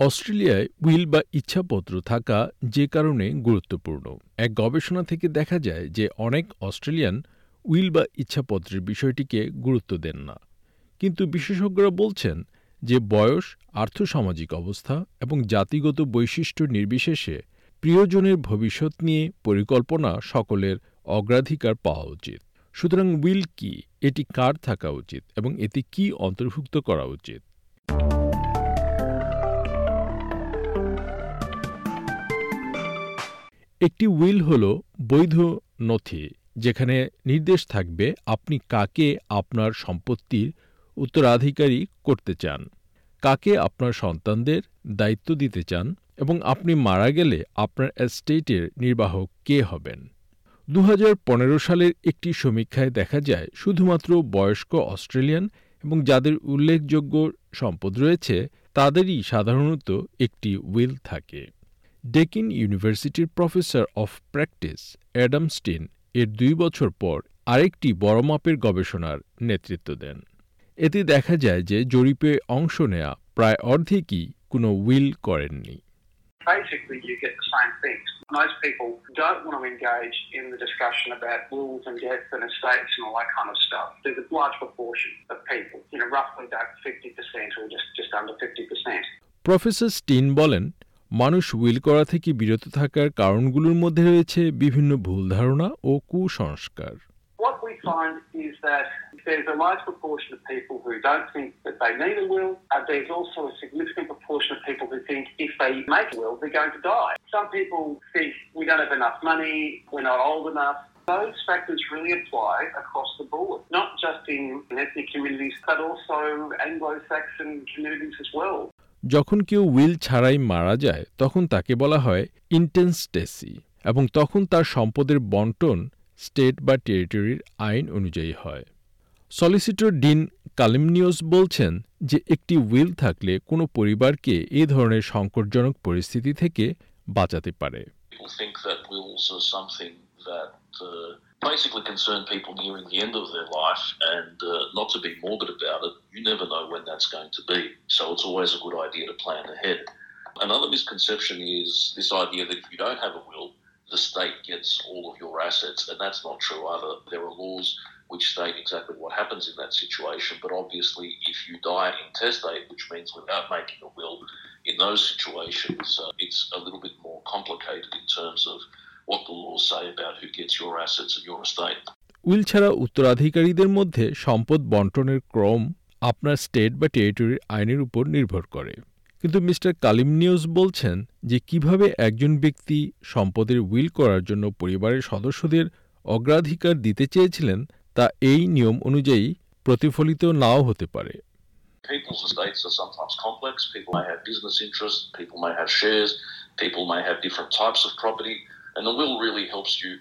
অস্ট্রেলিয়ায় উইল বা ইচ্ছাপত্র থাকা যে কারণে গুরুত্বপূর্ণ। এক গবেষণা থেকে দেখা যায় যে অনেক অস্ট্রেলিয়ান উইল বা ইচ্ছাপত্রের বিষয়টিকে গুরুত্ব দেন না। কিন্তু বিশেষজ্ঞরা বলছেন যে বয়স, আর্থসামাজিক অবস্থা এবং জাতিগত বৈশিষ্ট্য নির্বিশেষে প্রিয়জনের ভবিষ্যৎ নিয়ে পরিকল্পনা সকলের অগ্রাধিকার পাওয়া উচিত। সুতরাং উইল কি, এটি কার থাকা উচিত এবং এতে কি অন্তর্ভুক্ত করা উচিত? একটি উইল হল বৈধ নথি, যেখানে নির্দেশ থাকবে আপনি কাকে আপনার সম্পত্তির উত্তরাধিকারী করতে চান, কাকে আপনার সন্তানদের দায়িত্ব দিতে চান, এবং আপনি মারা গেলে আপনার এস্টেটের নির্বাহক কে হবেন। দু হাজার পনেরো সালের একটি সমীক্ষায় দেখা যায়, শুধুমাত্র বয়স্ক অস্ট্রেলিয়ান এবং যাদের উল্লেখযোগ্য সম্পদ রয়েছে, তাদেরই সাধারণত একটি উইল থাকে। ডেকিন ইউনিভার্সিটির professor of practice Adam Steen এর দুই বছর পর আরেকটি বড় মাপের গবেষণার নেতৃত্ব দেন এতে দেখা যায় যে জরিপে অংশ নেয়া প্রায় অর্ধেকই কোনো উইল করেননি basically you get the same things. Most people don't want to engage in the discussion about wills and deaths and estates and all that kind of stuff. There's a large proportion of people, you know, roughly about 50% or just, just under 50%. Professor Steen বলেন মানুষ will করা থেকে বিরত থাকার কারণগুলোর মধ্যে রয়েছে বিভিন্ন ভুল ধারণা ও কুসংস্কার What we find is that there's a large proportion of people who don't think that they need a will. Uh, there's also a significant proportion of people who think if they make a will, they're going to die. Some people think we don't have enough money, we're not old enough. Those factors really apply across the board, not just in ethnic communities, but also Anglo-Saxon communities as well. যখন কেউ will ছাড়াই মারা যায়, তখন তাকে বলা হয় ইন্টেন্সটেসি এবং তখন তার সম্পদের বন্টন স্টেট বা টেরিটরির আইন অনুযায়ী হয়। সলিসিটর ডিন কালিমনিউস বলছেন যে একটি উইল থাকলে কোনো পরিবারকে এ ধরনের সংকটজনক পরিস্থিতি থেকে বাঁচাতে পারে। Basically concern people nearing the end of their life and uh, not to be morbid about it. You never know when that's going to be. So it's always a good idea to plan ahead. Another misconception is this idea that if you don't have a will, the state gets all of your assets, and that's not true either. There are laws which state exactly what happens in that situation. But obviously, if you die intestate, which means without making a will, in those situations, uh, it's a little bit more complicated in terms of what the laws say about who gets your assets and your estate. Will ছাড়া উত্তরাধিকারীদের মধ্যে সম্পদ বন্টনের ক্রম আপনার state বা টেরিটরির আইনের উপর নির্ভর করে কিন্তু মিস্টার কালিম নিউজ বলছেন যে কীভাবে একজন ব্যক্তি সম্পদের উইল করার জন্য পরিবারের সদস্যদের অগ্রাধিকার দিতে চেয়েছিলেন তা এই নিয়ম অনুযায়ী প্রতিফলিত নাও হতে পারে People's estates are sometimes complex. People may have business interests, people may have shares, people may have different types of property, and the will really helps you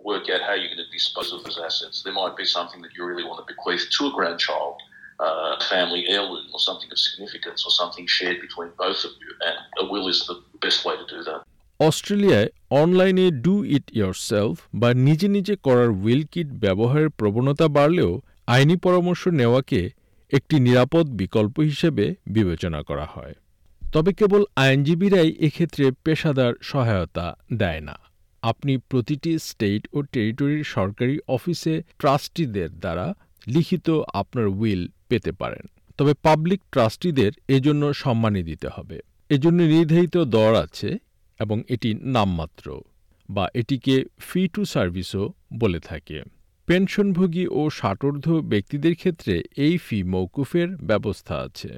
work out how you're going to dispose of those assets. There might be something that you really want to bequeath to a grandchild, uh, family heirloom, or something of significance, or something shared between both of you, and a will is the best way to do that. অস্ট্রেলিয়ায় অনলাইনে do it yourself বা নিজে নিজে করার will kit ব্যবহারের প্রবণতা বাড়লেও আইনি পরামর্শ নেওয়াকে একটি নিরাপদ বিকল্প হিসেবে বিবেচনা করা হয় তবে কেবল আইনজীবীরাই এক্ষেত্রে পেশাদার সহায়তা দেয় না আপনি প্রতিটি স্টেট ও টেরিটরির সরকারি অফিসে ট্রাস্টিদের দ্বারা লিখিত আপনার উইল পেতে পারেন। তবে পাবলিক ট্রাস্টিদের এজন্য সম্মানী দিতে হবে। এজন্য নির্ধারিত দর আছে এবং এটি নামমাত্র বা এটিকে ফি টু সার্ভিসও বলে থাকে। পেনশনভোগী ও ষাটোর্ধ ব্যক্তিদের ক্ষেত্রে এই ফি মৌকুফের ব্যবস্থা আছে।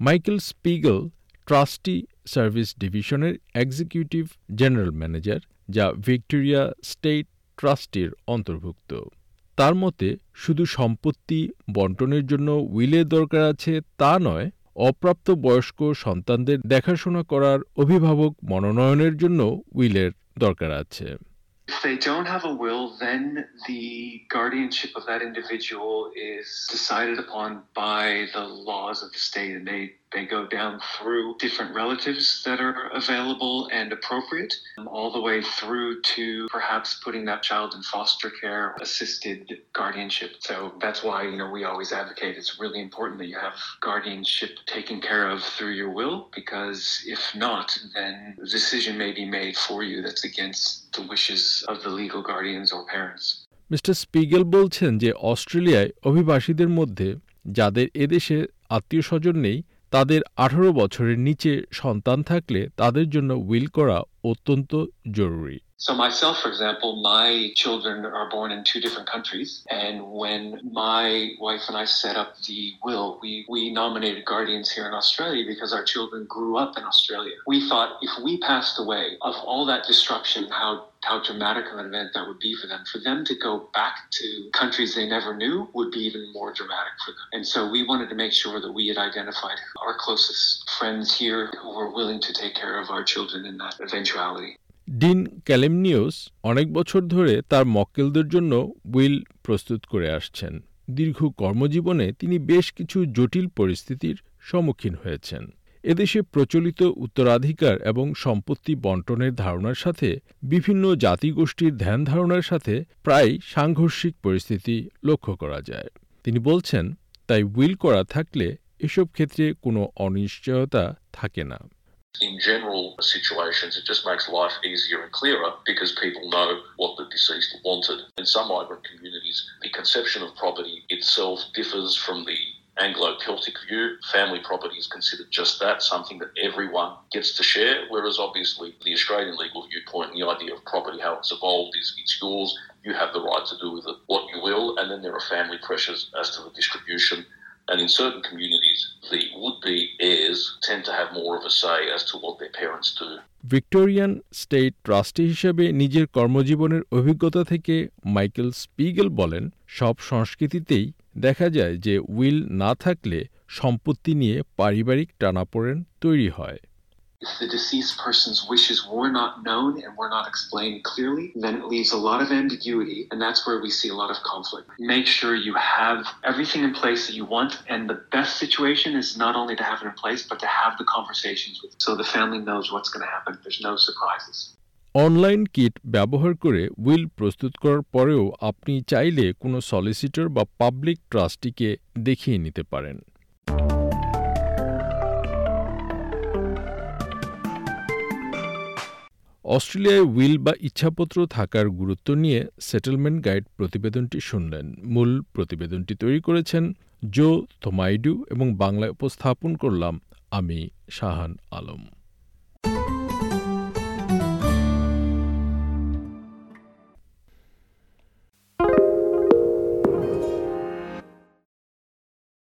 মাইকেল স্পিগল ট্রাস্টি সার্ভিস ডিভিশনের এক্সিকিউটিভ জেনারেল ম্যানেজার যা ভিক্টোরিয়া স্টেট ট্রাস্টের অন্তর্ভুক্ত। তার মতে শুধু সম্পত্তি বন্টনের জন্য উইলের দরকার আছে তা নয় অপ্রাপ্ত বয়স্ক সন্তানদের দেখাশোনা করার অভিভাবক মনোনয়নের জন্য উইলের দরকার আছে। If they don't have a will, then the guardianship of that individual is decided upon by the laws of the state, and they They go down through different relatives that are available and appropriate, um, all the way through to perhaps putting that child in foster care, assisted guardianship. So that's why, you know, we always advocate it's really important that you have guardianship taken care of through your will, because if not, then a decision may be made for you that's against the wishes of the legal guardians or parents. Mister Spiegel বলছেন যে অস্ট্রেলিয়ায় অভিবাসীদের মধ্যে যাদের এদেশে আত্মীয় স্বজন নেই, তাদের আঠারো বছরের নিচে সন্তান থাকলে তাদের জন্য উইল করা অত্যন্ত জরুরি। So myself, for example, my children are born in two different countries. And when my wife and I set up the will, we, we nominated guardians here in Australia because our children grew up in Australia. We thought if we passed away of all that disruption, how how dramatic of an event that would be for them. For them to go back to countries they never knew would be even more dramatic for them. And so we wanted to make sure that we had identified our closest friends here who were willing to take care of our children in that eventuality. Dean ক্যালেমনিউস অনেক বছর ধরে তার মক্কেলদের জন্য will প্রস্তুত করে আসছেন। দীর্ঘ কর্মজীবনে তিনি বেশ কিছু জটিল পরিস্থিতির সম্মুখীন হয়েছেন। এদেশে প্রচলিত উত্তরাধিকার এবং সম্পত্তি বন্টনের ধারণার সাথে, বিভিন্ন জাতিগোষ্ঠীর ধ্যান ধারণার সাথে প্রায় সাংঘর্ষিক পরিস্থিতি লক্ষ্য করা যায়। তিনি বলছেন, তাই উইল করা থাকলে এসব ক্ষেত্রে কোনো অনিশ্চয়তা থাকে না। In general situations, it just makes life easier and clearer because people know what the deceased wanted. In some migrant communities, the conception of property itself differs from the Anglo Celtic view. Family property is considered just that, something that everyone gets to share, whereas obviously the Australian legal viewpoint and the idea of property, how it's evolved, is it's yours, you have the right to do with it what you will, and then there are family pressures as to the distribution. And in certain communities, the would be heirs tend to have more of a say as to what their parents do. Victorian state trustee হিসেবে নিজের কর্মজীবনের অভিজ্ঞতা থেকে Michael Spiegel বলেন সব সংস্কৃতিতেই দেখা যায় যে উইল না থাকলে সম্পত্তি নিয়ে পারিবারিক টানাপোড়েন তৈরি হয় If the deceased person's wishes were not known and were not explained clearly, then it leaves a lot of ambiguity, and that's where we see a lot of conflict. Make sure you have everything in place that you want, and the best situation is not only to have it in place, but to have the conversations with so the family knows what's going to happen. There's no surprises. Online kit ব্যবহার করে will প্রস্তুত করার পরেও আপনি চাইলে কোনো solicitor বা public ট্রাস্টিকে দেখিয়ে নিতে পারেন অস্ট্রেলিয়ায় উইল বা ইচ্ছাপত্র থাকার গুরুত্ব নিয়ে সেটেলমেন্ট গাইড প্রতিবেদনটি শুনলেন। মূল প্রতিবেদনটি তৈরি করেছেন জো থোমাইডু এবং বাংলায় উপস্থাপন করলাম আমি শাহান আলম।